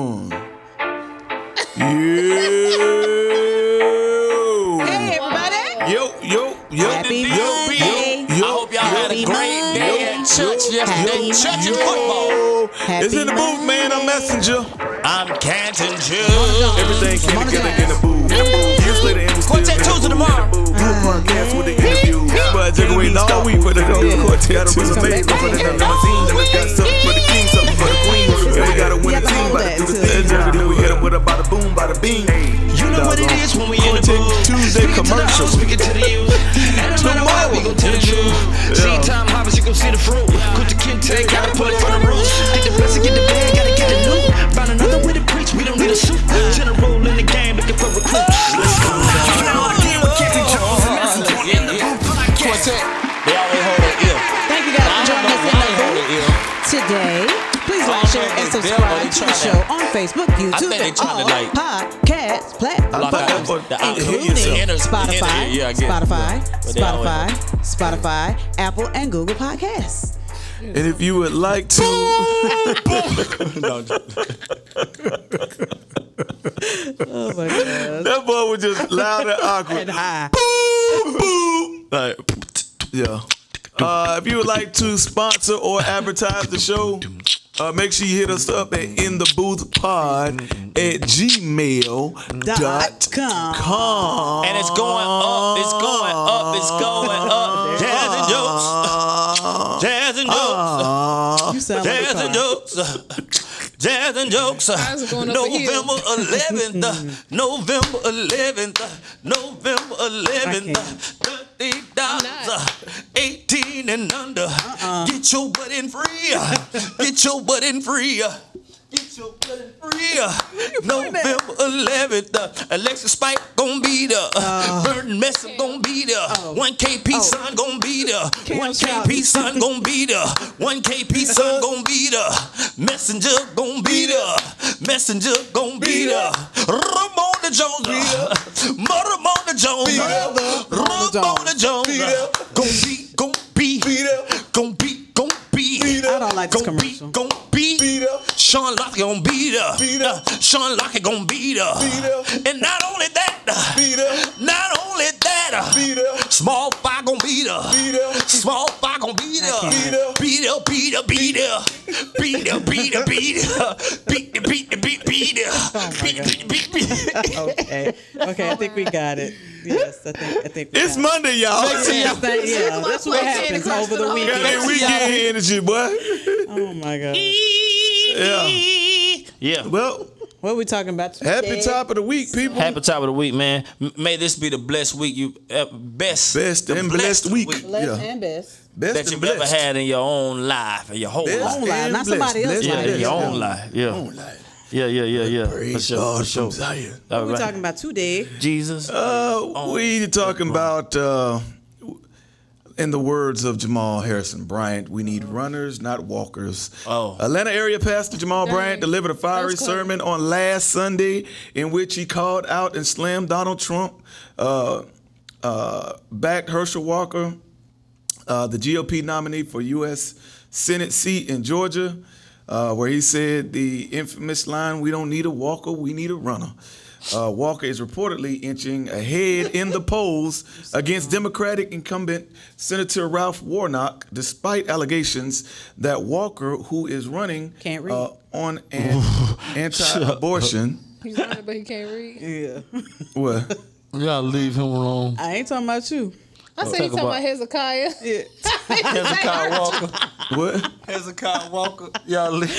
Yo. Hey, everybody. Yo, yo, yo, Happy yo, Monday. yo, I hope y'all had a Happy great day at church yesterday. Happy Church and Monday. football. Happy It's in the booth, man. I'm messenger. I'm Canton Jew. Everything came Come on, together guys. in the booth. Years later, and we still Quartet in the Tuesday booth. tomorrow. Good podcast with the interview. But Jigga waiting all week for the quartet Tuesday. Got a for the limousine. And we got something for the king, something for the queen. And we got a winning You have to team. hold About that do the till- thing. Jigga, we hit him with a bada boom, bada bing. You know what it is when we in the booth. Tuesday Speaking to the commercial. speaking to the youth. And no matter what, we gon' tell the truth. See time harvest, you gon' see the fruit. Put the kid take, gotta pull it from the roots. Get the blessing, get the bag, gotta get the loot. Find another way to preach, we don't need a suit. General in the game, looking for recruits. Let's go. Quartet, they always share, and subscribe to the show on Facebook, YouTube, think they and all like- podcast platforms, Block thought out that was- the Hey, outcome. hit yourself. including Spotify, yeah, I get it. Spotify, But they always- Spotify, Spotify, Apple, and Google Podcasts. And if you would like to, Oh my god! that boy was just loud and awkward. And high. boom, boom. Like, yeah. Uh, if you would like to sponsor or advertise the show, uh, make sure you hit us up at in the booth pod at gmail dot com. com. And it's going up, it's going up, it's going up. Jazz and jokes, jazz and jokes, You sound like a jazz and jokes. Jazz and jokes. Uh, Eyes are going up a hill. November 11th, uh, November 11th, uh, November 11th, thirty dollars, eighteen and under. Uh-uh. Get your butt in free. Get your butt in free. Get your in free. November 11th, Alexis Spike gon' be there. Burton Messer gon' be there. One KP son gon' be there. One KP son gon' be there. One KP son gon' be there. Messenger gon' be there. Messenger gon' be there. Ramona Jones. Ramona Jones. Ramona Jones. Gon' be, gon' be, gon' be, gon' be. I don't like this Gon' be, commercial. gon' be. Sean Lockett gon' be there. Uh, Sean Lockett gon' be there. And not only that, uh, not only that, uh, Small Fry gon' be there. Small Fry gon' be there. Be there, be there, be there. Be there, be there, be there. Beat the, beat the, beat, be there. Beat the, beat, beat, beat. Okay, okay, I think we got it. Yes, I think I think. We It's got Monday, y'all. It. Yes, that, yeah, that's what happens over the Got weekend. that weekend energy, boy. Oh my god! Yeah. Yeah. Well, What are we talking about? happy top of the week, people. Happy top of the week, man. May this be the blessed week you uh, best Best and blessed week. Blessed Yeah. and best. Best that you've ever had in your own life, in your whole Best life. Own life, not blessed. somebody else's Blessed Yeah, life. in your own life. Yeah. Own life. Yeah, yeah, yeah, yeah. For Praise sure, God for sure. from Zion. All What are we right. talking about today? Jesus. Uh, we talking about, uh, in the words of Jamal Harrison Bryant, we need runners, not walkers. Oh. Atlanta area pastor Jamal Bryant delivered a fiery That was clever. sermon on last Sunday in which he called out and slammed Donald Trump, uh, uh, backed Herschel Walker, uh, the GOP nominee for U.S. Senate seat in Georgia, uh, where he said the infamous line, "We don't need a walker, we need a runner." Uh, Walker is reportedly inching ahead in the polls against Democratic incumbent Senator Ralph Warnock, despite allegations that Walker, who is running Can't read. uh, on an anti-abortion, He's running, but he can't read. Yeah, what? You gotta leave him alone. I ain't talking about you. I said talk he talking about- about Hezekiah. Yeah. Hezekiah Walker. What? Hezekiah Walker. Y'all leave.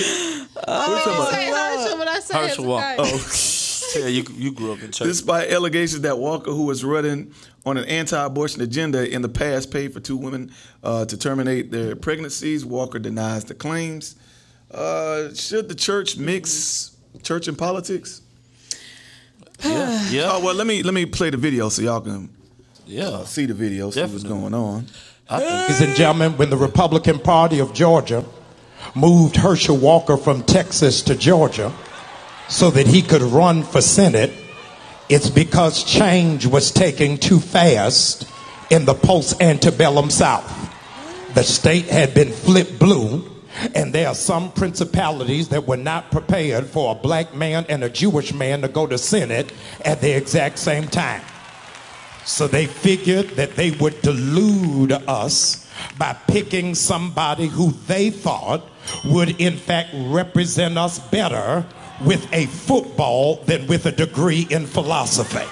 I said Herschel, but I said Herschel Walker. Oh, yeah, you you grew up in church. Despite allegations that Walker, who was running on an anti-abortion agenda in the past, paid for two women uh, to terminate their pregnancies, Walker denies the claims. Uh, should the church mix church and politics? yeah, yeah, Oh well, let me let me play the video so y'all can yeah. see the video, see what's going on. Ladies and gentlemen, when the Republican Party of Georgia moved Herschel Walker from Texas to Georgia so that he could run for Senate, it's because change was taking too fast in the post antebellum South. The state had been flipped blue And there are some principalities that were not prepared for a black man and a Jewish man to go to Senate at the exact same time. So they figured that they would delude us by picking somebody who they thought would, in fact, represent us better with a football than with a degree in philosophy.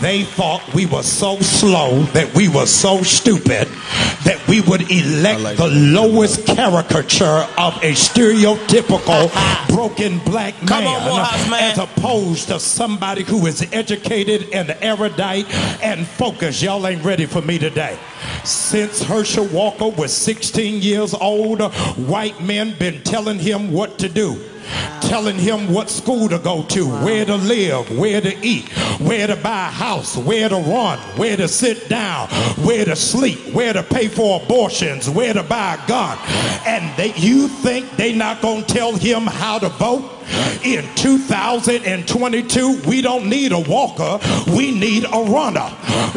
They thought we were so slow, that we were so stupid, that we would elect like the lowest caricature of a stereotypical broken black man, on, Morehouse man. as opposed to somebody who is educated and erudite and focused. Y'all ain't ready for me today. Since Herschel Walker was 16 years old, white men been telling him what to do. Telling him what school to go to, where to live, where to eat, where to buy a house, where to run, where to sit down, where to sleep, where to pay for abortions, where to buy a gun. And they, you think they not gonna tell him how to vote? In 2022, we don't need a walker, we need a runner.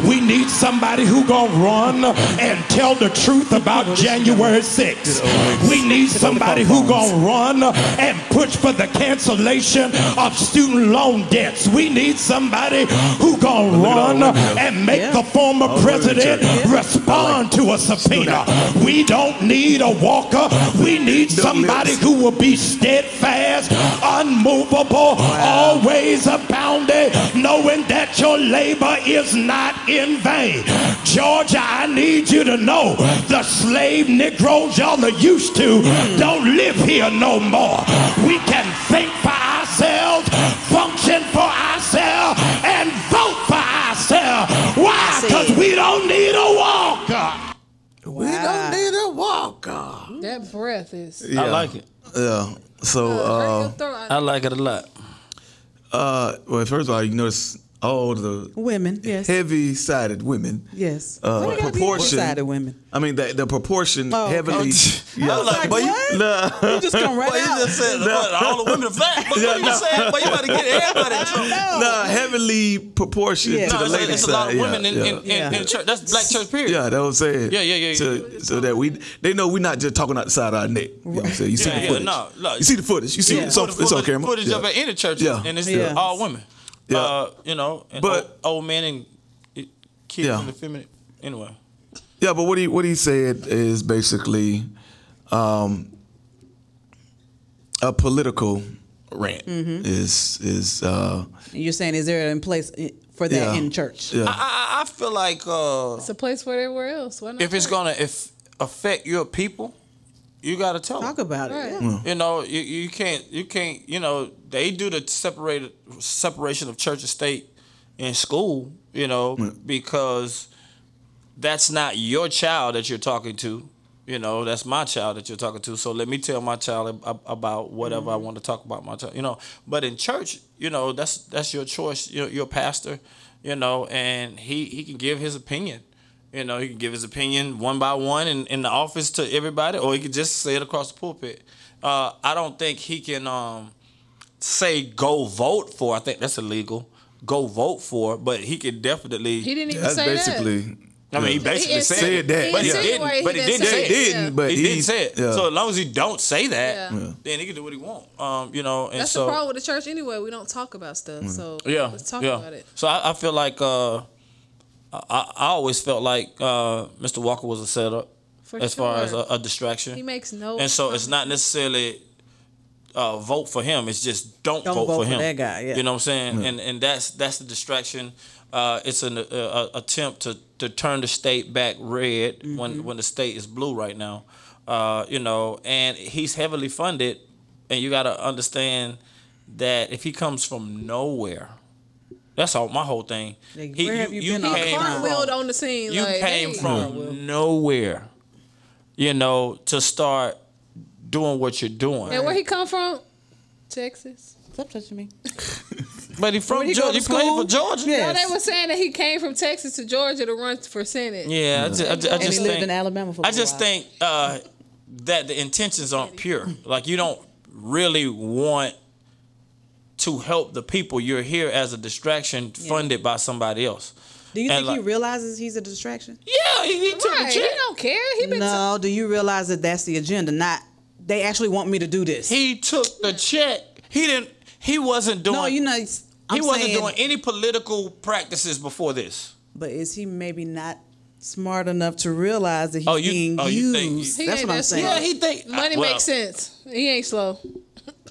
We need somebody who gonna run and tell the truth about January 6th. We need somebody who gonna run and push for the cancellation of student loan debts. We need somebody who gonna run and make the former president respond to a subpoena. We don't need a walker. We need somebody who will be steadfast, unmovable, always abounding, knowing that your labor is not in vain. Georgia, I need you to know the slave Negroes y'all are used to hmm. don't live here no more. We can think for ourselves, function for ourselves, and vote for ourselves. Why? Because we don't need a walker. We don't need a walker. That breath is. I like it. Yeah. So, uh. I like it a lot. uh, well, first of all, you notice all the Women, yes. heavy-sided women. Yes. Uh, What about the proportion. other women? I mean, the, the proportion Oh, okay. heavily. I was like, boy, you, what? Nah. You just come right boy, you out. just said what, all the women are fat. But what you saying? Boy, you about to get everybody in trouble. nah, heavily proportioned Yeah. to No, the it's, a, lady it's a lot of yeah, women in, yeah. in, in, Yeah. in church. That's black church period. Yeah, that was saying. Yeah, yeah, yeah, So, yeah. so that we, they know we're not just talking out the side of our neck. You know what I'm saying? You see Yeah, the yeah, footage. no, look. you see the footage. You see Yeah. it's, on, Footage- it's on footage- camera. Footage yeah. of any church, Yeah. and it's all women. Yeah. Uh, you know, and But- old, old men and kids Yeah. in the feminine. Anyway, Yeah, but what he what he said is basically um, a political rant. Mm-hmm. Is is uh, you're saying, is there in place for that Yeah. in church? yeah. I, I, I feel like uh, It's a place for everywhere else. Why not? if it's church? gonna if affect your people, you gotta tell them. Talk about it. Right. yeah. You know, you, you can't you can't you know they do the separated separation of church and state in school. You know because that's not your child that you're talking to. You know that's my child that you're talking to. So let me tell my child ab- about whatever I mm-hmm. want to talk about my child. You know, but in church, you know that's that's your choice. You're, you're pastor. You know, and he he can give his opinion. You know, he can give his opinion one by one in, in the office to everybody, or he could just say it across the pulpit. Uh, I don't think he can um, say go vote for. I think that's illegal. Go vote for, but he could definitely. he didn't even That's say basically. I mean, he basically He said, Said that, He but he yeah. didn't. insinuated But he didn't say he it. didn't, Yeah. but he, he, didn't say it. yeah. So as long as he don't say that, Yeah. Yeah. then he can do what he want. Um, you know, and That's so the problem with the church anyway. We don't talk about stuff. So yeah, let's talk yeah. about it. So I, I feel like uh, I, I always felt like uh, Mr. Walker was a setup For as far as a, a distraction. He makes no. and so it's not necessarily uh, vote for him. It's just don't, Don't vote, vote for for him. that guy, yeah. You know what I'm saying? And and that's that's the distraction. Uh, it's an uh, uh, attempt to, to turn the state back red Mm-hmm. when when the state is blue right now. Uh, you know, and he's heavily funded, and you got to understand that if he comes from nowhere. That's all. My whole thing. Like, He- where have you been all came from- cartwheeled on the scene. you like, came hey, from nowhere, you know, to start doing what you're doing. And where he come from? Texas. Stop touching me. But he from he Georgia. He played for Georgia. Yeah. No, they were saying that he came from Texas to Georgia to run for Senate. Yeah, I just, I just, I And he just lived think in Alabama for I a just while. think uh, that the intentions aren't pure. Like you don't really want to help the people. You're here as a distraction, funded by somebody else. Do you and think he realizes he's a distraction? Yeah, he, he took Right. the He don't care. He been No. Do you realize that that's the agenda? Not they actually want me to do this. He took the check. He didn't. He wasn't doing. no, you know, I'm he wasn't saying, doing any political practices before this. But is he maybe not smart enough to realize that he's Oh, you- being oh, you think- used? He That's ain't what I'm saying. Yeah, he think Money uh, well, makes sense. He ain't slow.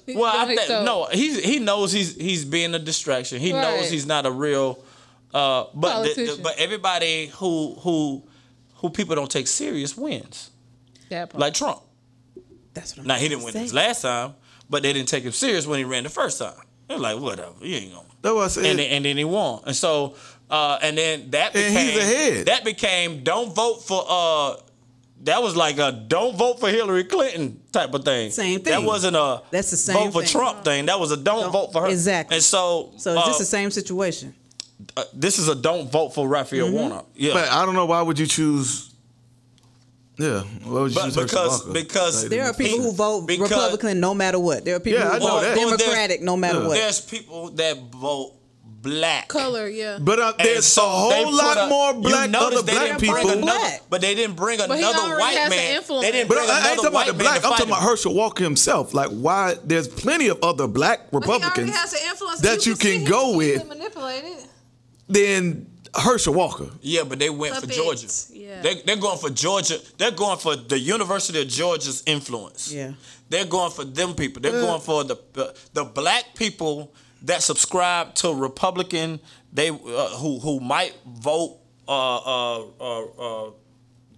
Well, I think so- no. He he knows he's he's being a distraction. He knows he's not a real. Uh, but the, the- Politician. but everybody who who who people don't take serious wins. That part. Like Trump. That's what I'm saying. Now he didn't win saying. his last time, but they didn't take him serious when he ran the first time. They're like, whatever, you ain't gonna. That's what I said. and then, and then he won. And so, uh, and then that And became he's ahead. that became don't vote for. Uh, that was like a don't vote for Hillary Clinton type of thing. Same thing. That wasn't a That's the same vote for thing. Trump thing. That was a don't, Don't- vote for her. exactly. And so, So is uh, this the same situation? uh, this is a don't vote for Raphael Mm-hmm. Warnock. Yeah, but I don't know why would you choose. Yeah, why would you But choose because- Walker? because- Like, There are people He- who vote because- Republican no matter what. There are people Yeah, who vote that. Or there's- Democratic no matter Yeah. what. there's people that vote black. Color, yeah. But uh, there's so a whole lot a- more black notice other black people. another, Black. but they didn't bring another white man. They didn't But bring I ain't another talking about white the man black. I'm fight talking about. Herschel Walker himself. Like, why? There's plenty of other black Republicans influence that you can go with Manipulate it. than Herschel Walker. Yeah, but they went for Puppets, Georgia. yeah. They, they're going for Georgia. They're going for the University of Georgia's influence. Yeah. They're going for them people. They're going for the the, the black people that subscribe to Republican. They uh, who who might vote uh, uh, uh, uh,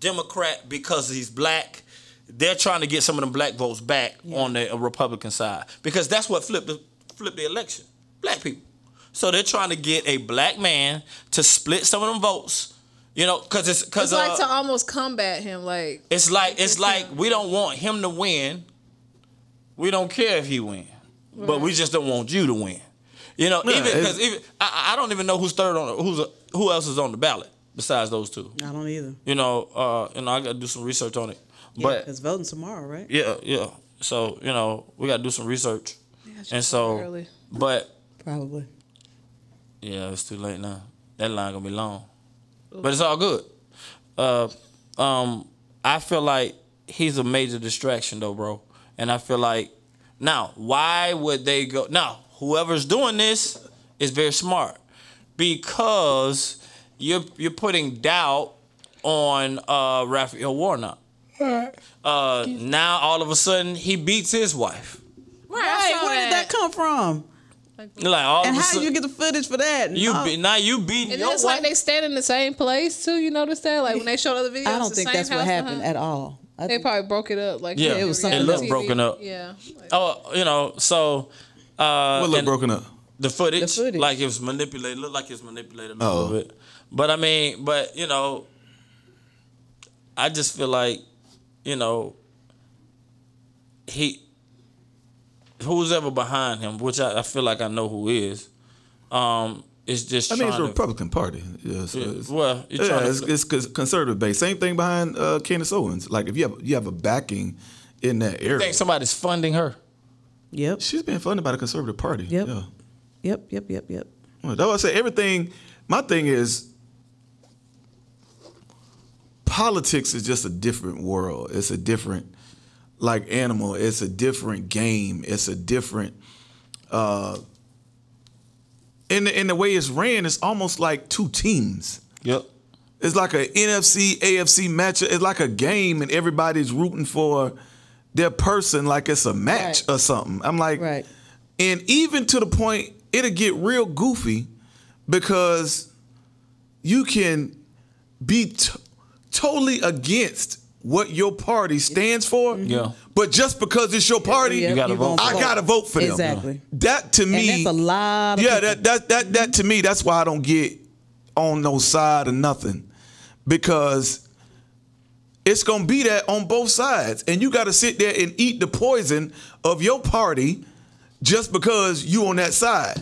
Democrat because he's black. They're trying to get some of them black votes back on the uh, Republican side because that's what flipped the flipped the election. Black people. So they're trying to get a black man to split some of them votes. You know, because it's because It's like to almost combat him. Like it's like it's like we don't want him to win. We don't care if he win, but we just don't want you to win. You know, Yeah, even because even I, I don't even know who's third on who's who else is on the ballot besides those two. I don't either. You know, uh, you know, I got to do some research on it. But it's voting tomorrow, right? yeah, yeah. So you know, we got to do some research, and so, early. but Probably. Yeah, it's too late now. That line gonna be long, but it's all good. Uh, um, I feel like he's a major distraction though, bro. And I feel like now, why would they go? Now, whoever's doing this is very smart because you're you're putting doubt on uh, Raphael Warnock. Uh, now all of a sudden he beats his wife. Right. Where did that come from? Like all And of a how did sudden, you get the footage for that? you No. be, now you beating And your then it's wife. like they stand in the same place too. You notice that? Like when they showed other videos, I don't think that's what happened at all. I They think- probably broke it up. Like Yeah, it was something It looked broken up. Yeah. Like, Oh, you know, so uh, What look and broken up? The footage, The footage. like it was manipulated. Looked like it was manipulated a Oh. little bit. But I mean, but you know, I just feel like, you know, he, who's ever behind him, which I, I feel like I know who is, um, is just I mean, it's the to. Republican Party. Yeah, so Yeah, it's, well, you're yeah, trying it's, flip- it's conservative based. Same thing behind uh, Candace Owens. Like if you have you have a backing in that You area, think somebody's funding her? Yep. she's being funded by the conservative party. Yep. Yeah. Yep. Yep. Yep. Yep. Well, that's why I say everything. My thing is, politics is just a different world. It's a different, like animal. It's a different game. It's a different. Uh, in the, in the way it's ran, it's almost like two teams. Yep. It's like a NFC AFC matchup. It's like a game, and everybody's rooting for their person like it's a match Right. or something. I'm like, Right. and even to the point it'll get real goofy because you can be t- totally against what your party stands for. Mm-hmm. Yeah. But just because it's your party, Yep, gotta you vote gonna I gotta vote for them. Exactly. That to me, And that's a lot of yeah, people. that that that that to me, that's why I don't get on no side or nothing, because it's gonna be that on both sides, and you got to sit there and eat the poison of your party just because you on that side,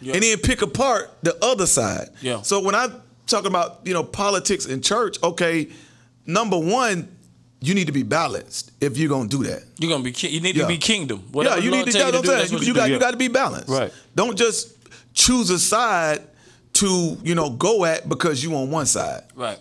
and then pick apart the other side. Yeah. So when I'm talking about you know politics and church, okay, number one, you need to be balanced if you're gonna do that. You're gonna be. ki- You need Yeah. to be kingdom. Yeah, you the need to. tell That's you what to do, I'm that's saying. what You, do, got yeah. you got to be balanced. Right. Don't just choose a side to you know go at because you on one side. Right.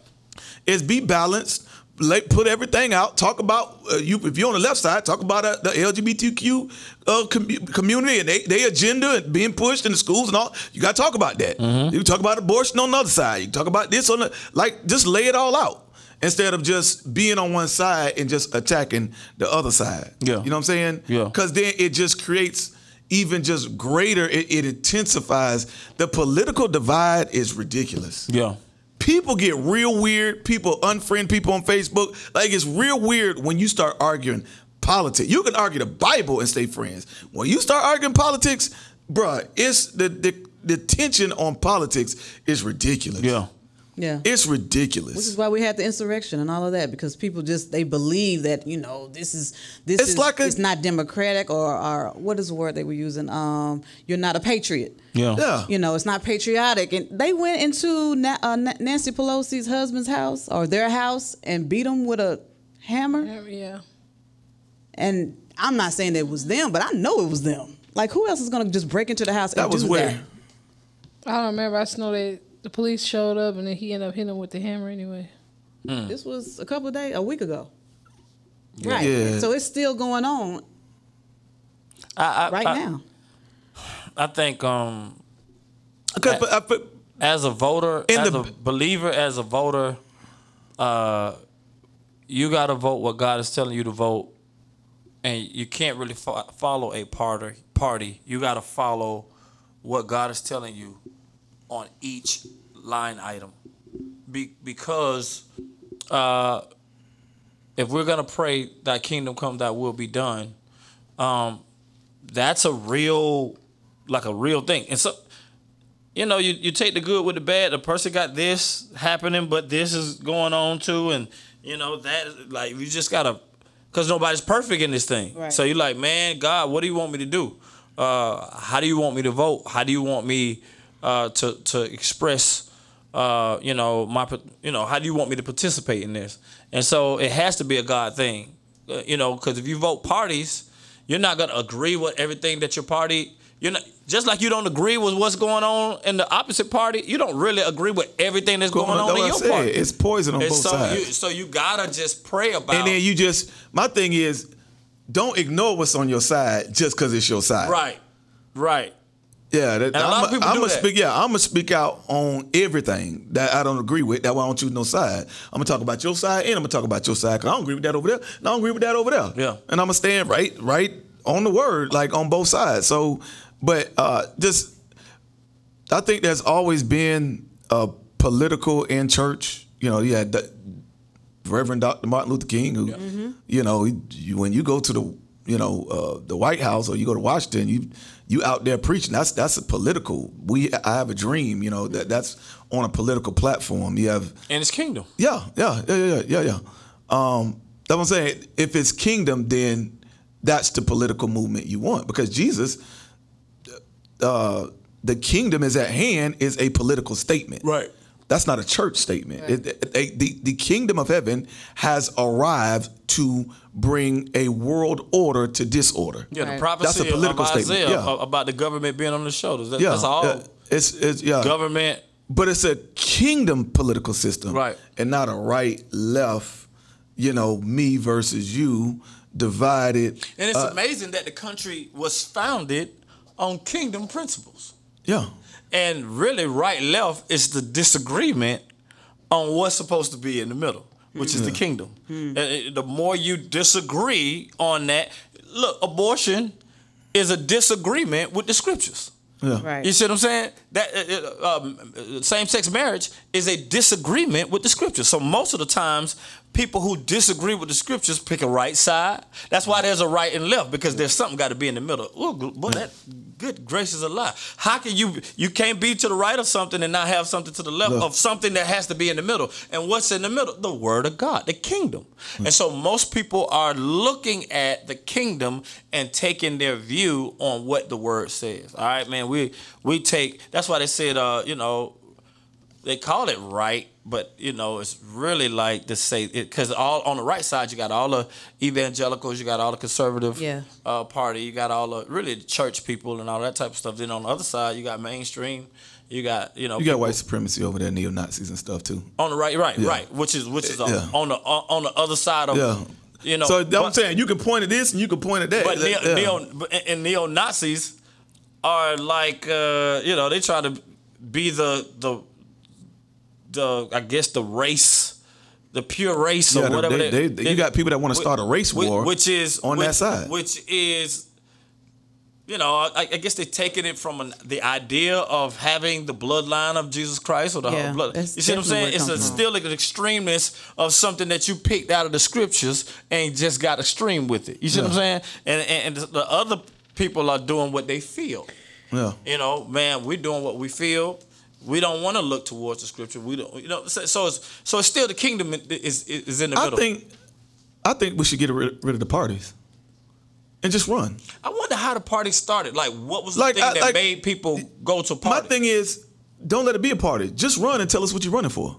Is be balanced, let, put everything out. Talk about uh, you if you're on the left side. Talk about uh, the LGBTQ uh, com- community and their they agenda and being pushed in the schools and all. You got to talk about that. Mm-hmm. You talk about abortion on the other side. You talk about this on the like. Just lay it all out instead of just being on one side and just attacking the other side. Yeah. you know what I'm saying? Yeah. Because then it just creates even just greater. It, it intensifies the political divide. Is ridiculous Yeah. People get real weird. People unfriend people on Facebook. Like it's real weird when you start arguing politics. You can argue the Bible and stay friends. When you start arguing politics, bruh, it's the the, the tension on politics is ridiculous. Yeah. Yeah. It's ridiculous. Which is why we had the insurrection and all of that because people just they believe that you know this is this It's is like a- it's not democratic or or what is the word they were using um you're not a patriot Yeah. yeah. you know it's not patriotic and they went into Na- uh, Nancy Pelosi's husband's house or their house and beat him with a hammer Yeah. and I'm not saying it was them but I know it was them like who else is gonna just break into the house That and was do where that I don't remember. I just know that the police showed up and then he ended up hitting him with the hammer anyway. this was a couple of days a week ago. Right. Yeah. so it's still going on I, I, right I, now. I think um, Okay, but I put, as a voter, In as the- a believer, as a voter, uh, you got to vote what God is telling you to vote, and you can't really fo- follow a party. Party, you got to follow what God is telling you on each line item, Be- because uh, if we're gonna pray that kingdom come, that will be done, um, that's a real, like a real thing, and so you know, you, you take the good with the bad. The person got this happening, but this is going on too, and you know that like you just gotta, cause nobody's perfect in this thing. Right. So you're like, man, God, what do you want me to do? Uh, how do you want me to vote? How do you want me uh, to to express? Uh, you know, my you know, how do you want me to participate in this? And so it has to be a God thing, uh, you know, because if you vote parties, you're not gonna agree with everything that your party. You're not just like you don't agree with what's going on in the opposite party. You don't really agree with everything that's going on in I your said. party. It's poison on And both so sides. you so you gotta just pray about. It. And then you just my thing is, don't ignore what's on your side just because it's your side. right, right. Yeah, that, a lot of I'm, people I'm gonna that. speak. Yeah, I'm gonna speak out on everything that I don't agree with. That's why I don't choose no side. I'm gonna talk about your side and I'm gonna talk about your side because I don't agree with that over there. And I don't agree with that over there. Yeah. and I'm gonna stand right, right on the word, like on both sides. So, but uh, just I think there's always been a political in church. You know, you had the Reverend Dr. Martin Luther King, who, you know, he- you, when you go to the, you know, uh, the White House or you go to Washington, you you out there preaching. That's that's a political. We I have a dream. You know that that's on a political platform. You have And it's kingdom. yeah, yeah, yeah, yeah, yeah, yeah. Um, that's what I'm saying. If it's kingdom, then that's the political movement you want because Jesus, uh, the kingdom is at hand is a political statement. Right. That's not a church statement. It- it- it- the, the kingdom of heaven has arrived to bring a world order to disorder. Yeah, the prophecy That's a political of statement, Isaiah yeah. about the government being on the shoulders. That, Yeah, that's all. yeah. It's it's yeah. Government. But it's a kingdom political system, Right. And not a right left, you know, me versus you, divided. And it's Uh, amazing that the country was founded on kingdom principles. yeah, And really, right left is the disagreement on what's supposed to be in the middle, which is the kingdom. And the more you disagree on that, look, abortion is a disagreement with the scriptures. yeah, Right. You see what I'm saying? That uh, uh, um, same-sex marriage is a disagreement with the scriptures. So most of the times, people who disagree with the scriptures pick a right side. That's why there's a right and left because there's something got to be in the middle. Oh, boy, that good gracious alive! How can you you can't be to the right of something and not have something to the left Left. of something that has to be in the middle? And what's in the middle? The word of God, the kingdom. And so most people are looking at the kingdom and taking their view on what the word says. All right, man. We we take. That's why they said, uh, you know, they call it right but you know, it's really like to say it because all on the right side you got all the evangelicals, you got all the conservative Yeah. uh, party, you got all the really the church people and all that type of stuff. Then on the other side you got mainstream, you got you know You got people- white supremacy over there, neo Nazis and stuff too. on the right, right, Yeah. right, which is which is on, Yeah. on the on the other side of Yeah. you know. so I'm saying you can point at this and you can point at that. But neo, Yeah. neo but- and- and neo Nazis are like uh, you know they try to be the the the I guess the race, the pure race or whatever. they- they- you got people that wanna start a race whi- war which is on which, that side. which is. You know, I, I guess they're taking it from an, the idea of having the bloodline of Jesus Christ or the Yeah, blood. You see what I'm saying? It's a, still like an extremeness of something that you picked out of the scriptures and just got extreme with it. You see what I'm saying? And, and and the other people are doing what they feel. yeah. You know, man, we're doing what we feel. We don't want to look towards the scripture. We don't, you know. So, so it's so it's still the kingdom is is, is in the middle. I think, I think we should get rid, rid of the parties, and just run. I wonder how the party started. Like, what was the Like, thing I- that like- made people go to a My thing is, don't let it be a party. Just run and tell us what you're running for,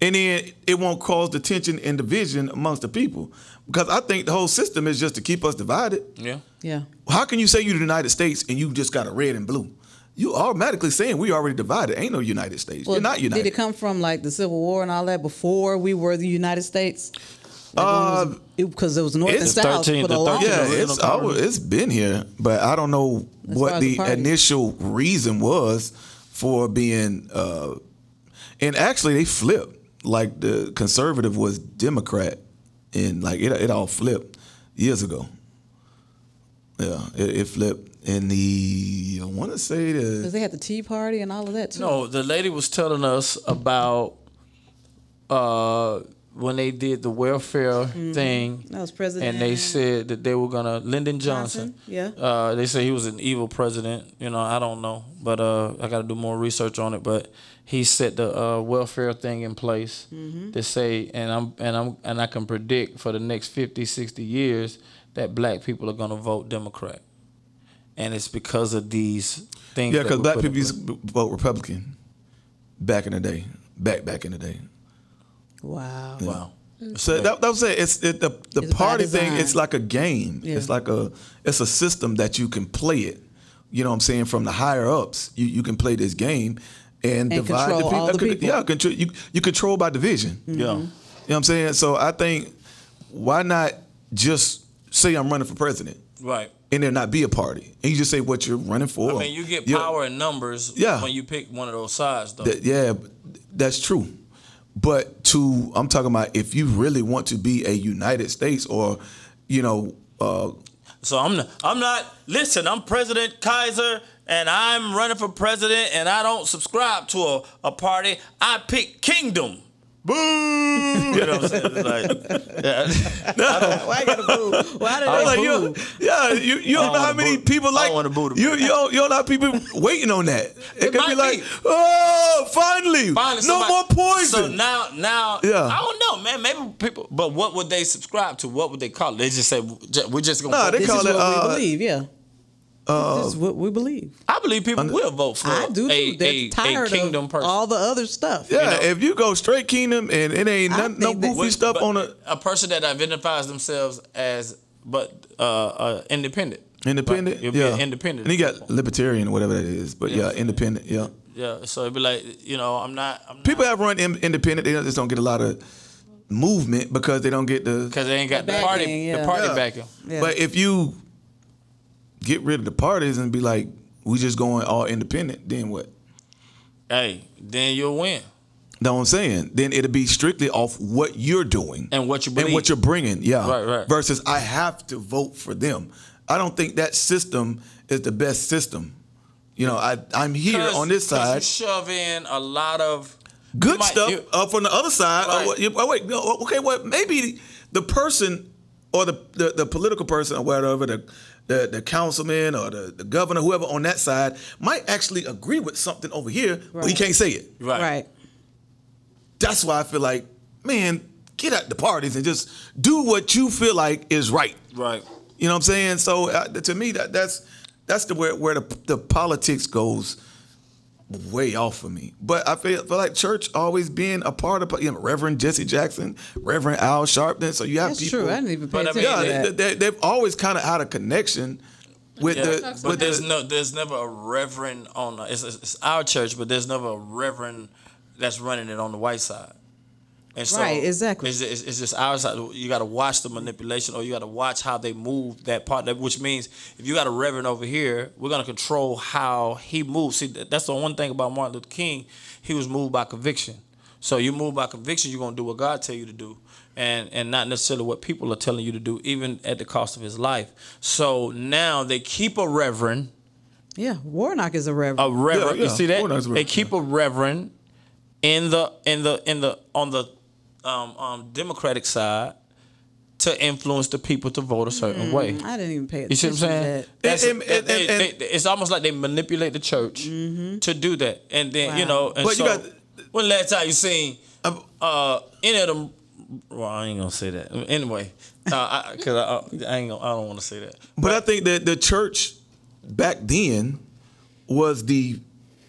and then it won't cause the tension and division amongst the people. Because I think the whole system is just to keep us divided. yeah. Yeah. How can you say you're the United States and you just got a red and blue? You automatically saying we already divided. Ain't no United States. Well, you're not united. Did it come from like the Civil War and all that before we were the United States? Uh, Because it was North and South 13 for the the longest. 13 yeah, it's colony. always, it's been here, but I don't know As what the the initial reason was for being. Uh, and actually, they flipped. Like the conservative was Democrat, and like it, it all flipped years ago. Yeah, it, it flipped in the. I want to say the Because they had the Tea Party and all of that too. No, the lady was telling us about uh, when they did the welfare thing. That was President. And they said that they were gonna Lyndon Johnson. Johnson, yeah. Uh, they say he was an evil president. You know, I don't know, but uh, I got to do more research on it. But he set the uh, welfare thing in place Mm-hmm. to say, and I'm and I'm and I can predict for the next 50, 60 years that black people are gonna vote Democrat, and it's because of these things. Yeah, because black people used to vote Republican back in the day. Back back in the day. Wow. Wow. So that, that was it. It's it, the the It's party thing. It's like a game. Yeah. It's like a it's a system that you can play it. You know what I'm saying? From the higher ups, you, you can play this game and, And divide control uh, the all the people. Yeah, control you you control by division. Yeah. Mm-hmm. You know what I'm saying? So I think why not just say I'm running for president Right. And there not be a party and you just say what you're running for. I mean, you get power in numbers Yeah. when you pick one of those sides, though. That- yeah, that's true. But to I'm talking about if you really want to be a United States or, you know, uh, So I'm not, I'm not. Listen, I'm President Kaiser, and I'm running for president, and I don't subscribe to a, a party. I pick Kingdom. Boo! You know what I'm saying? It's like, yeah. Why you gotta boo? Why did I'm they like, boo? you, yeah, you, you don't don't know how many boo- people like don't wanna boo them. you. You don't, you don't know how people waiting on that. It, could be like, be. oh, finally, Finally, no somebody- more poison. So now, now, Yeah. I don't know, man. Maybe people, but what would they subscribe to? What would they call it? They just say we're just gonna. Nah, vote they This call is it, what uh, we believe. Yeah. This is what we believe. I believe people will vote for I do too. a, They're a, tired a kingdom of person. all the other stuff. yeah, know? if you go straight kingdom and it ain't I none, no think that- goofy stuff on a a person that identifies themselves as but uh, uh independent. independent. Right. You'll be yeah, independent. And you got libertarian or whatever that is, but yeah, independent. Yeah. Yeah, so it'd be like, you know, I'm not. I'm People have run in, independent. They just don't get a lot of movement because they don't get the. because they ain't got the The party, backing, the party Yeah. backing. Yeah. But if you get rid of the parties and be like, we just going all independent, then what? Hey, then you'll win. Know what I'm saying? Then it'll be strictly off what you're doing And what you and what you're bringing. Yeah. Right, right. Versus I have to vote for them. I don't think that system is the best system. You know, I I'm here on this side. You shove in a lot of good might- stuff you- uh, from the other side. Right. Oh, wait, you- oh, wait, no, okay, well, maybe the person or the, the, the political person or whatever, the, the, the councilman or the, the governor, whoever on that side, might actually agree with something over here, but he Right. can't say it. right. Right. That's why I feel like, man, get at the parties and just do what you feel like is right. Right. You know what I'm saying? So uh, to me, that that's that's the where where the, the politics goes way off for me. But I feel, feel like church always being a part of you know, Reverend Jesse Jackson, Reverend Al Sharpton. So you have That's people. true. I didn't even pay But I attention yeah, to they, that. they, they've always kind of had a connection with Yeah, the. but with there's the, no, there's never a reverend on. The, it's, it's our church, but there's never a reverend that's running it on the white side. And so Right, exactly. It's, it's, it's just our side. You got to watch the manipulation, or you got to watch how they move that part. Which means if you got a reverend over here, we're gonna control how he moves. See, that's the one thing about Martin Luther King. He was moved by conviction. So you move by conviction, you're gonna do what God tell you to do, and and not necessarily what people are telling you to do, even at the cost of his life. So now they keep a reverend Yeah, Warnock is a reverend. a reverend. Yeah, You see that? Warnock's a They keep a reverend in the in the in the on the um, um, Democratic side to influence the people to vote a certain way. I didn't even pay attention. You see attention what I'm to saying? that. That's- And- and- they- and- they- it's almost like they manipulate the church to do that, and then you know. And But you got- when last time you seen Um, uh, any of them? Well, I ain't gonna say that anyway, uh, I, cause I, I ain't gonna, I don't want to say that. But I think that the church back then was the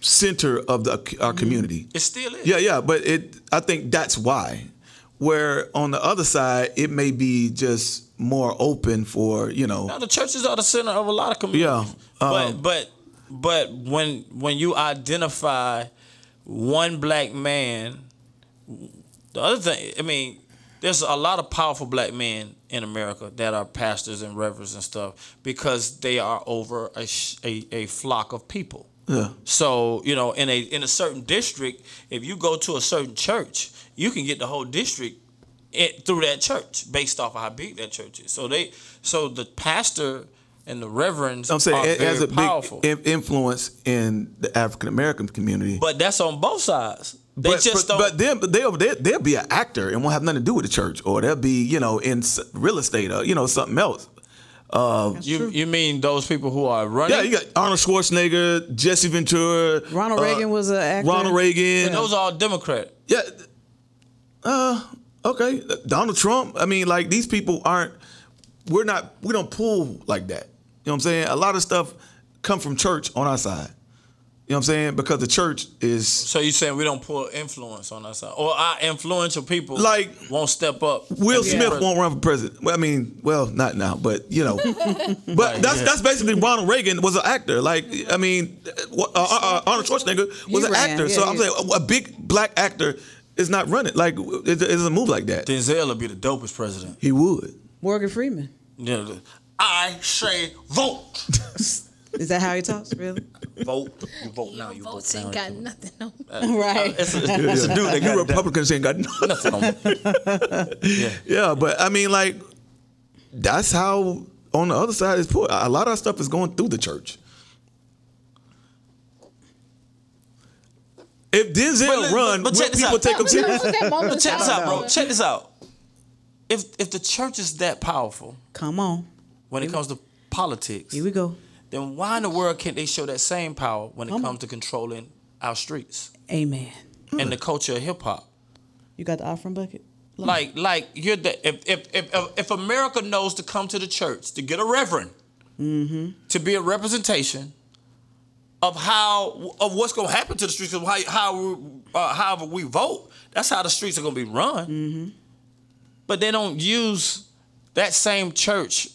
center of the our community. It still is. Yeah, yeah, but it. I think that's why. Where on the other side, it may be just more open for you know. Now the churches are the center of a lot of communities. Yeah, but um, but but when when you identify one black man, the other thing, I mean, there's a lot of powerful black men in America that are pastors and reverends and stuff because they are over a a, a flock of people. Yeah. So you know, in a in a certain district, if you go to a certain church, you can get the whole district it, through that church based off of how big that church is. So they, so the pastor and the reverends I'm saying are it very has a powerful. big influence in the African American community. but that's on both sides. They but, just but, don't. but them, they'll, they'll they'll be an actor and won't have nothing to do with the church, or they'll be you know in real estate or you know something else. you you mean those people who are running? Yeah, you got Arnold Schwarzenegger, Jesse Ventura, Ronald uh, Reagan was an actor. Ronald Reagan. And those are all Democrat. Yeah. Uh, okay. Donald Trump. I mean, like these people aren't. We're not. We don't pull like that. You know what I'm saying? A lot of stuff come from church on our side. You know what I'm saying? Because the church is So you saying we don't pull influence on our side, or our influential people Like- won't step up? Will Smith won't run for president. Well, I mean, well, not now, but you know, but that's that's basically Ronald Reagan was an actor. Like, I mean, uh, uh, uh, Arnold Schwarzenegger was He an ran, actor. yeah, so I'm saying a, a big black actor is not running. Like, it, it doesn't move like that. Denzel will be the dopest president. He would. Morgan Freeman. Yeah. the- I say vote, Is that how he talks? Really? vote. You vote now. You vote Votes now. ain't got nothing on. Uh, right. Uh, it's a, it's a dude that You Republicans ain't got nothing. nothing on. Yeah. Yeah, but I mean, like, that's how on the other side is put. A lot of our stuff is going through the church. If Denzel But li- run, but will check this people out. take him serious? But check this out, bro. Check this out. If if the church is that powerful Come on. when it comes to politics, Here we go. then why in the world can't they show that same power when it Come on. comes to controlling our streets Amen. and the culture of hip hop? You got the offering bucket? Like like you're the if if if if America knows to come to the church to get a reverend mm-hmm. to be a representation of how of what's gonna happen to the streets of how how uh, however we vote, that's how the streets are gonna be run. But they don't use that same church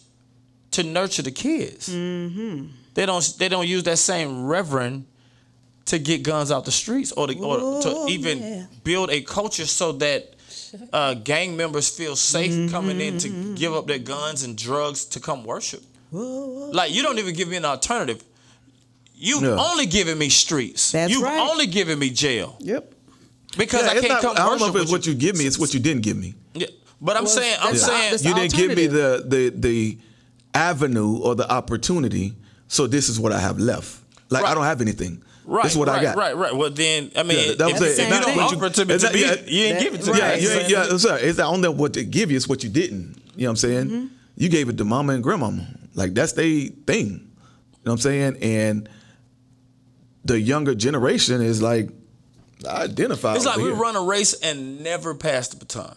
to nurture the kids. They don't they don't use that same reverend to get guns out the streets or to, or to even yeah. build a culture so that uh, gang members feel safe coming in to give up their guns and drugs to come worship. Like you don't even give me an alternative. You Yeah. only giving me streets. That's you right. only giving me jail Yep. because Yeah, I can't not- come I don't know if it's with what you give me; it's what you didn't give me. Yeah. But I'm Well, saying, I'm that's the- saying, You didn't give me the the the avenue or the opportunity. So this is what I have left. Like I don't have anything. right, This is what right, I got. Right, right. Well, then, I mean, Yeah, that if, was if it. you don't what offer to me to be, yeah, you ain't that- give it to right. Yeah, me. you ain't, yeah, sorry. It's not only what they give you, it's what you didn't. You know what I'm saying? Mm-hmm. You gave it to mama and grandmama. Like that's their thing. You know what I'm saying? And the younger generation is like, I identify. It's like over we here. run a race and never pass the baton.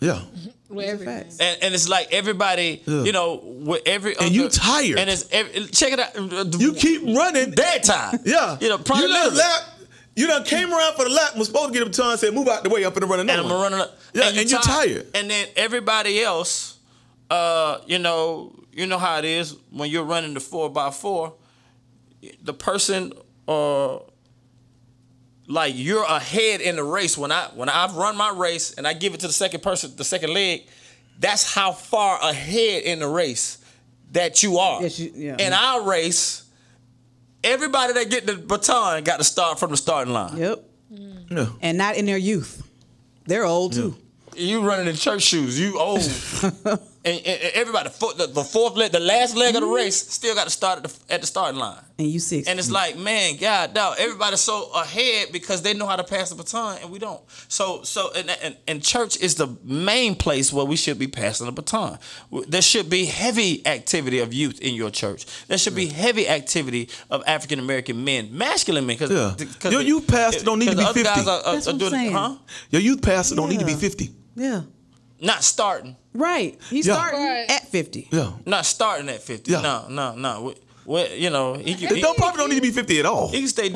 Yeah. With everything. and, and it's like everybody, you know, with every And you other- tired. and it's every, check it out. You keep running. dead time. Yeah. you know, probably you done lap. You done came around for the lap. Was supposed to get a baton. Said move out the way. I'm gonna run another and I'm running up. Yeah, you and you're tired. And then everybody else, uh, you know, you know how it is when you're running the four by four. The person, uh, like you're ahead in the race. When I when I've run my race and I give it to the second person, the second leg, that's how far ahead in the race that you are. Yes, you- yeah. In our race, everybody that get the baton got to start from the starting line. Yep. Yeah. And not in their youth. They're old too. You running in church shoes. You old. and, and- and everybody, the, the fourth leg, the last leg of the mm-hmm. race, still got to start at the, at the starting line. And you six. And it's mm-hmm. like, man, God, dog, everybody's so ahead because they know how to pass the baton and we don't. So, so, and, and, and church is the main place where we should be passing the baton. There should be heavy activity of youth in your church. There should be heavy activity of African American men, masculine men. Cause, Yeah. 'cause Your the- youth pastor don't need to be 50. Are, are, That's are what I'm doing, saying. huh? Your youth pastor don't need to be 50. yeah. Not starting. Right. He's Yeah. starting Right. at 50. Yeah. Not starting at 50. Yeah. No, no, no. We, we, you know, he can, It he, don't probably don't need to be 50 at all. he can stay.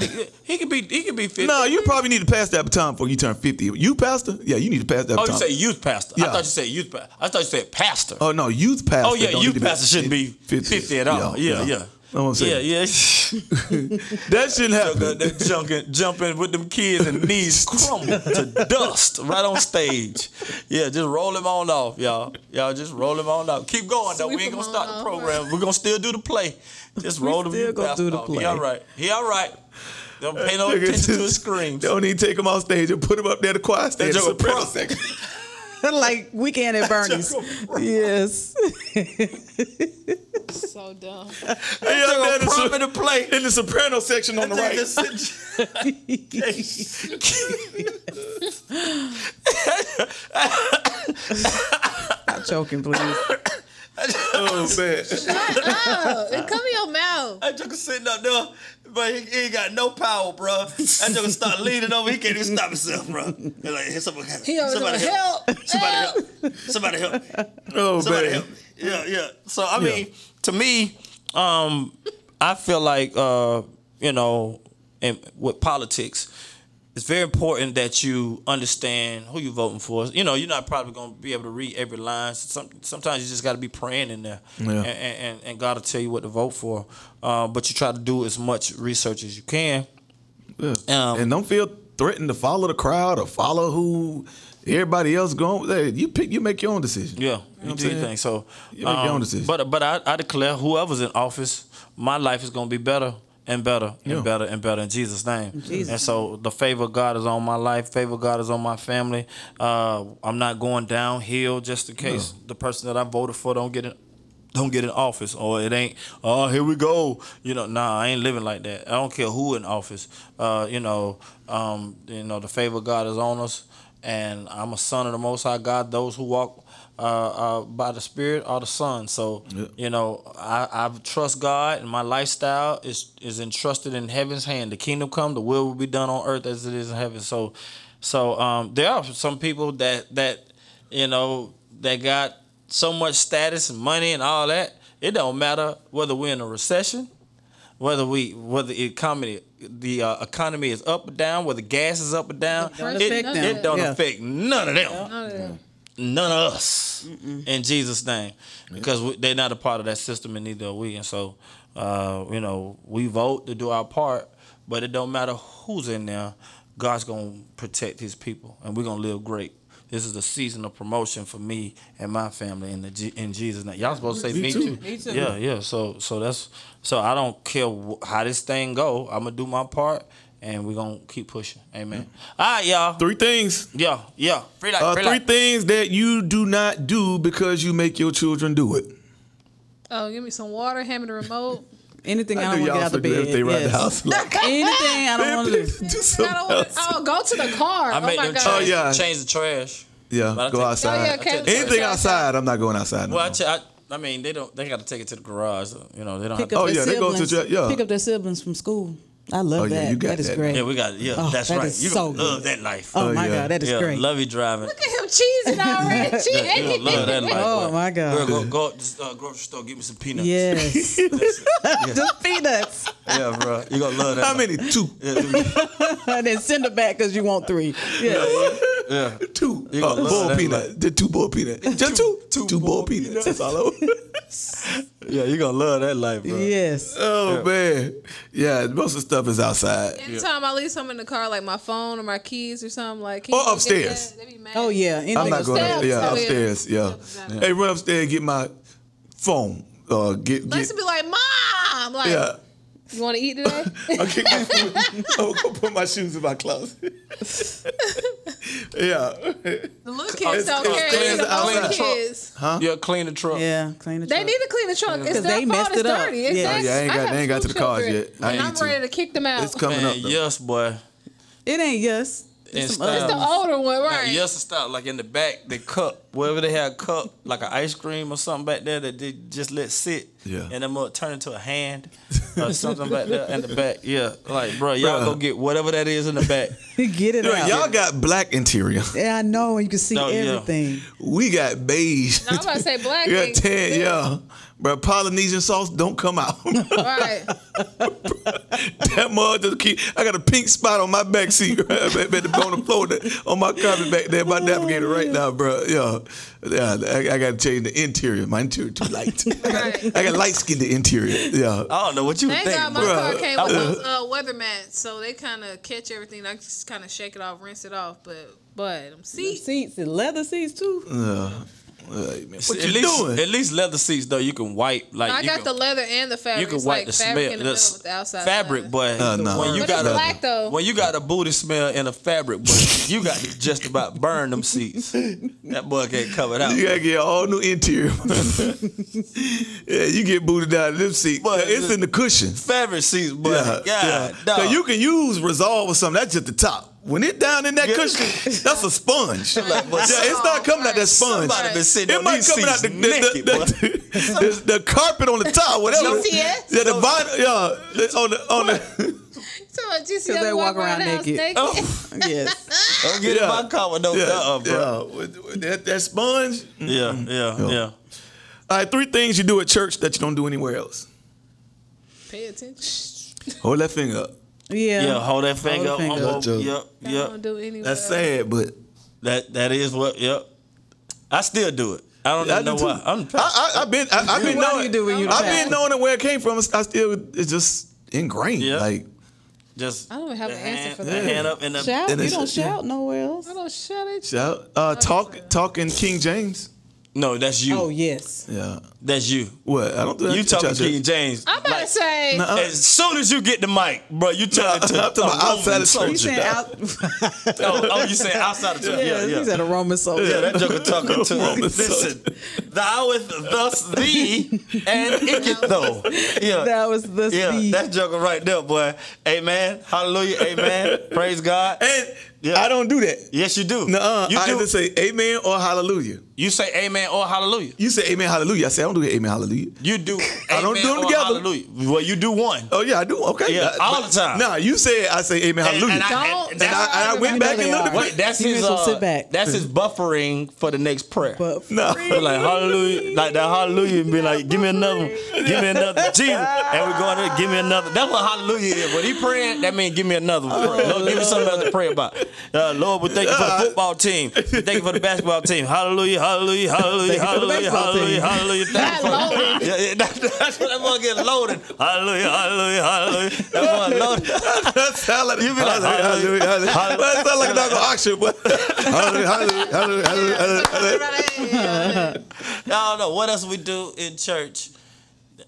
He can be. He can be 50. No, you probably need to pass that baton before you turn 50. You pastor? Yeah, you need to pass that Oh, baton. you say youth pastor. I thought you said youth pastor. I thought you said pastor. Oh no, youth pastor. oh yeah, don't youth need to pastor shouldn't be 50, at all. Yeah, yeah. Know what I'm saying? Yeah, yeah. That shouldn't happen. Uh, They're jumping, jumping with them kids and knees crumble to dust right on stage. Yeah, just roll him on off, y'all. Y'all just roll him on off. Keep going though. We ain't gonna him start the off, program. We're gonna still do the play. Just roll the still youth gonna pastor do the off. play. He all right. He all right. Don't pay no attention to just his screams. Don't even take him off stage and put him up there to choir stage. joke soprano prop. section. like weekend at Bernie's. yes. So dumb. Hey, up there in the Prop in the play. in the soprano section on the right. Stop choking, please. Oh man. Oh, it come in your mouth. That joker sitting up there, but he, he ain't got no power, bro. That joker start leaning over, he can't even stop himself, bro. He's like, hey, somebody, He over somebody help. help, Somebody help. help. Somebody help. Oh Somebody man. help. Yeah, yeah. So I mean, to me, um, I feel like uh, you know, in, with politics, it's very important that you understand who you're voting for. You know, you're not probably going to be able to read every line. Some, sometimes you just got to be praying in there, Yeah. and, and, and God will tell you what to vote for. Uh, but you try to do as much research as you can. Yeah. Um, and don't feel threatened to follow the crowd or follow who everybody else going. Hey, you pick. You make your own decision. Yeah, you know do I'm your saying? thing. So, You make your own um, decision. But but I, I declare whoever's in office, my life is gonna be better and better and Yeah. better and better in Jesus' name. Jesus. And so the favor of God is on my life. Favor of God is on my family. Uh, I'm not going downhill just in case the person that I voted for don't get in. Don't get in office, or it ain't. Oh, here we go. You know, nah, I ain't living like that. I don't care who in office. Uh, you know, um, you know, the favor of God is on us, and I'm a son of the Most High God. Those who walk uh, uh, by the Spirit or the Son. So, you know, I, I trust God, and my lifestyle is is entrusted in heaven's hand. The kingdom come, the will will be done on earth as it is in heaven. So, so um, there are some people that that you know that got so much status and money and all that. It don't matter whether we're in a recession, whether we whether the economy the uh, economy is up or down, whether gas is up or down. don't it, affect them. it don't Yeah. affect none of them None of them. None of us in Jesus' name because we, they're not a part of that system and neither are we. And so, uh, you know, we vote to do our part, but it don't matter who's in there. God's gonna protect His people, and we're gonna live great. This is a season of promotion for me and my family in the G- in Jesus' name. Y'all supposed to say me, too. Me too. Yeah, yeah. So so that's so I don't care wh- how this thing go. I'm gonna do my part, and we're gonna keep pushing. Amen. All right, y'all. Three things. Yeah, yeah. Free life, Uh, free three life. things that you do not do because you make your children do it. Oh, give me some water. Hand me the remote. Anything I, I don't want to get y'all out the finna do bed. everything around the Yes. house. Like, Anything I don't want to do. do I something don't want. else. Oh, go to the car. I oh made my them god. change, Oh, yeah. change the trash. Yeah, But I go take- outside. Oh, yeah, okay. Anything outside, I'm not going outside. No Well, I, ch- I, I mean, they don't. They got to take it to the garage. You know, they don't. Pick have up Oh, their yeah, they go to yeah. Pick up their siblings from school. I love Oh, yeah, that. you got that is that. great. Yeah, we got it. Yeah, Oh, that's that right. You so gonna love good. that life. oh, Oh, my yeah. God, that is yeah, great. love you driving. Look at him cheesing already. Yeah, you gonna love that life. Oh, boy. my God. Girl, go, go up to the uh, grocery store, get me some peanuts. Yes. the peanuts. Yeah, bro. You gonna love that. How life. many? Two. and then send it back because you want three. Yes. Yeah. Two. You Uh, gonna boiled peanut. The two boiled peanut. Just two. Two, boiled peanuts. That's all I want. Yeah, you're gonna love that life, bro. Yes. Oh man. Yeah, most of the stuff is outside. Anytime I leave something in the car, like my phone or my keys or something, like Or you go get upstairs. that? Be mad. Oh, yeah. I'm not going. upstairs. Up, yeah, Oh, yeah. upstairs. Yeah. Hey, run upstairs. and Get my phone. Uh, get get. Listen be like, Mom, like, Yeah. You want to eat today? I'll kick my food. I'm gonna put my shoes in my closet. yeah. The little It's- kids don't it's care. clean It's the the outside. older kids. Yeah, clean the truck. Yeah, clean the They need to clean the trunk. It's 'Cause their they fault. messed It's it up. dirty. Yeah. Exactly. Oh, yeah, I ain't got- have they ain't got to the cars yet. I and I'm to. ready to kick them out. It's coming Man, up. Though. yes, boy. It ain't yes. In It's some style. others. the older one, right? Yes, to stop like in the back, the cup, wherever they had a cup, like an ice cream or something back there that they just let sit. Yeah. And then will turn into a hand or something back there in the back. Yeah. Like, bro, y'all Bruh. go get whatever that is in the back. Get it Yeah, out. y'all got black interior. yeah, I know. and You can see Oh, yeah. everything. We got beige. No, I'm about to say black. We got ain't- tan. Yeah. But Polynesian sauce don't come out. Right. that mud just keep. I got a pink spot on my back seat, right, back, back on the floor, there, on my carpet back there, my navigator right now, bro. Yeah, yeah. I, I got to change the interior. My interior too light. Right. I got light skinned the interior. Yeah. I don't know what you Thank think. God my bro. car came with Bruh. those uh, weather mats, so they kind of catch everything. I just kind of shake it off, rinse it off. But but them The seats, seats and leather seats too. Uh, hey, man, what at you least, doing? At least leather seats though, you can wipe like I you got can, the leather and the fabric. you can wipe like the fabric smell. in the the the outside fabric, side. boy. Uh, no. When you But got it's a black though. when you got a booty smell in a fabric, boy, you got to just about burn them seats. That boy can't cover it out. You gotta get a all new interior. yeah, you get booted out of them seats. But it's in the cushion. Fabric seats, boy. Yeah, God, yeah. dog. So you can use Resolve or something. That's just the top. When it down in that Yeah. cushion, that's a sponge. but yeah, it's not coming out that sponge. Somebody been sitting It on might these come out the, the, naked, boy. the, the, the, the carpet on the top, whatever. GTS? Yeah, the vinyl, yeah, on the on the. So I just Because they walk around the house naked. Oh, yes. don't get Yeah. in my car with no Yeah, uh, bro. yeah. With- with That, that sponge. Yeah, yeah, yeah. All right, three things you do at church that you don't do anywhere else. Pay attention. Hold that finger up. Yeah. Yeah, hold that finger up. finger I'm up. up. Joe. Yep, I yep. don't do anywhere. That's sad, but That that is what. Yep. I still do it. I don't I know do why. I'm I, I, I've been, I, I've been What do knowing. you do I've been knowing where it came from. I still, it's just ingrained. Yeah. Like just. I don't even have the an answer for that. hand up in the. Shout. And You don't yeah. shout nowhere else. I don't shout at you. shout, uh, talk, talking King James. No, that's you. Oh yes. Yeah. That's you. What? I don't do that. You talking Shout- King James? I'm about like, to say. Nuh-uh. As soon as you get the mic, bro, you turn it to I'm talking a about outside Roman the church. He soldier. said out. Oh, oh, you saying outside of church? yeah, Yeah, yeah. He said a Roman soldier. Yeah, that joker talking to Roman Listen, thou is thus thee and it though. Yeah. That was the yeah, speed. that joker right there, boy. Amen. Hallelujah. Amen. Praise God. And Yeah. I don't do that. Yes, you do. Nuh-uh. You I do. either say amen or hallelujah. you say amen or hallelujah. You say amen, hallelujah. I say I don't do amen, hallelujah. You do. I don't do them together. Hallelujah. Well, you do one. Oh yeah, I do. Okay. Yeah, all but- the time. Nah, you say I say amen, hallelujah. And, and I, Don't- and And I, and I went back and they looked at the Wait, that's You his. Uh, sit back. That's his buffering for the next prayer. But No. We're like hallelujah, like that hallelujah, and be like, give me another, one. give me another, Jesus, and we're going to give me another. That's what hallelujah is. When he praying, that means give me another. One. Lord, give me something else to pray about. Uh, Lord, we thank you for the football team. We thank you for the basketball team. Hallelujah, hallelujah, hallelujah, Thank you for the hallelujah, hallelujah, team. hallelujah. Thank you for Not loaded. yeah, yeah, that, that's what that boy get loaded. Hallelujah, hallelujah, hallelujah. That boy loaded. that sound like You be like, hallelujah, hallelujah, hallelujah. That sound like a dog auction, but hallelujah, hallelujah, hallelujah, hallelujah, hallelujah. I don't know what else we do in church.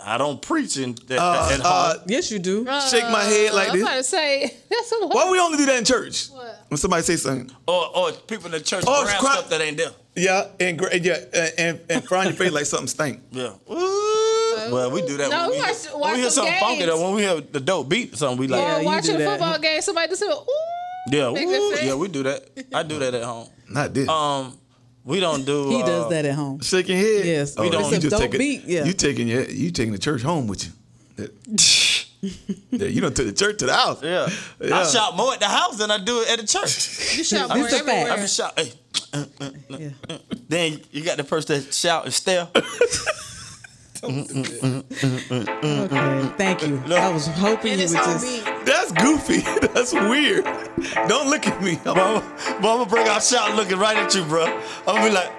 I don't preach in at, Uh, at home. uh, yes, you do. Shake my head like I'm this. about to say that's a lot. Why we only do that in church? What? When somebody say something. or or people in the church Oh, grab cry- stuff that ain't there. Yeah, and gra- yeah, and and, and frown your face like something stink. Yeah. Well, we do that. No, when we we, watch- when watch we hear some something funky games. though. When we hear the dope beat, or something we like. Yeah, Or you watching a football game, somebody just said, "Ooh." Yeah, Make woo, it fit. yeah, we do that. I do that at home. Not this. Um, we don't do. He uh, does that at home. Shaking head. Yes. Oh, We don't- you It's a dope take beat, yeah. You taking your you taking the church home with you. That- Yeah, you done took the church to the house. Yeah. Yeah. I shout more at the house than I do at the church. You shout It's more a fact. everywhere. I be shout. Hey. Yeah. Then you got the person that shout and stare. Okay, thank you. I was hoping And you would just. me. That's goofy. That's weird. Don't look at me. Bro, bro, I'm gonna bring out shout looking right at you, bro. I'm gonna be like,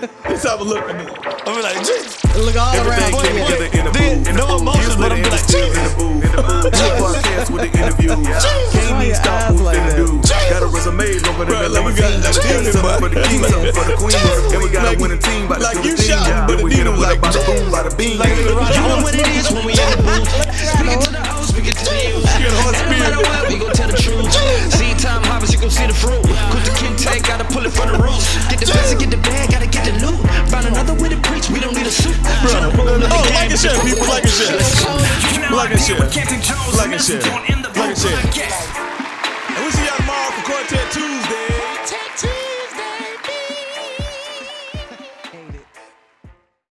Let's have a look at me. I'm be like, jeez. Look all Everything around. came together in the Then, booth. No emotions, but where I'm the like, industry in the booth. In the booth. Chill podcast with the interview. Can't even stop eyes moving like the dude. Got a resume longer than Bro, the Oh limousine. Like, uh, something for the king, something for the queen. And we got a winning team. About to like do the you thing. shouting, but Then we the hit 'em like bada boom, bada bing. Like, You know what it is when we in the booth. Shit, no matter what, we gon' tell the truth. See time harvest, you gon' see the fruit. Cook the Kintag, gotta pull it from the roots. Get the best and get the bag, gotta get the loot. Find another way to preach, we don't need a suit. Bro, oh, like and share, people, like and share. Like and share. Like and share. Like and share. And we see y'all tomorrow for Quartet Tuesday.